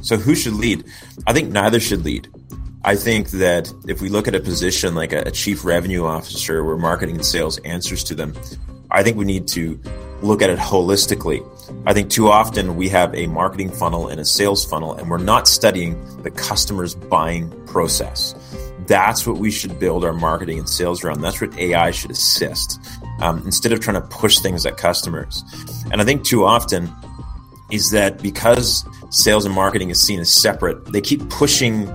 So who should lead? I think neither should lead. I think that if we look at a position like a, chief revenue officer where marketing and sales answers to them, I think we need to look at it holistically. I think too often we have a marketing funnel and a sales funnel, and we're not studying the customer's buying process. That's what we should build our marketing and sales around. That's what AI should assist um, instead of trying to push things at customers. And I think too often is that because sales and marketing is seen as separate, they keep pushing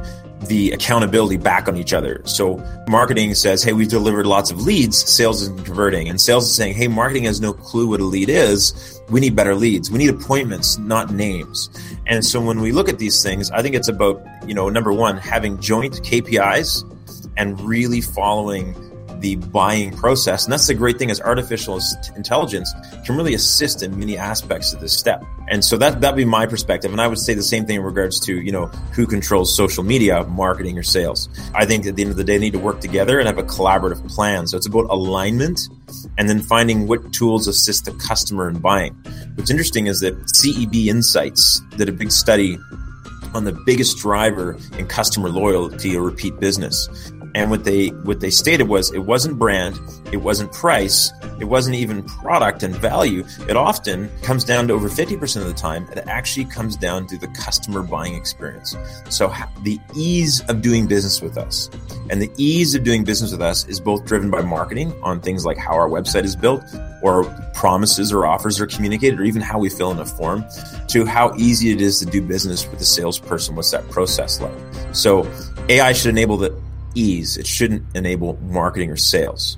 the accountability back on each other. So marketing says, Hey, we've delivered lots of leads. Sales isn't converting. And sales is saying, Hey, marketing has no clue what a lead is. We need better leads. We need appointments, not names. And so when we look at these things, I think it's about, you know, number one, having joint KPIs and really following the buying process. And that's the great thing is artificial intelligence can really assist in many aspects of this step. And so that that'd be my perspective. And I would say the same thing in regards to, you know, who controls social media, marketing or sales. I think at the end of the day, they need to work together and have a collaborative plan. So it's about alignment and then finding what tools assist the customer in buying. What's interesting is that CEB Insights did a big study on the biggest driver in customer loyalty or repeat business. And what they what they stated was it wasn't brand, it wasn't price, it wasn't even product and value. It often comes down to over 50% of the time, it actually comes down to the customer buying experience. So the ease of doing business with us and the ease of doing business with us is both driven by marketing on things like how our website is built or promises or offers are communicated or even how we fill in a form to how easy it is to do business with a salesperson. What's that process like? So AI should enable the ease. It shouldn't enable marketing or sales.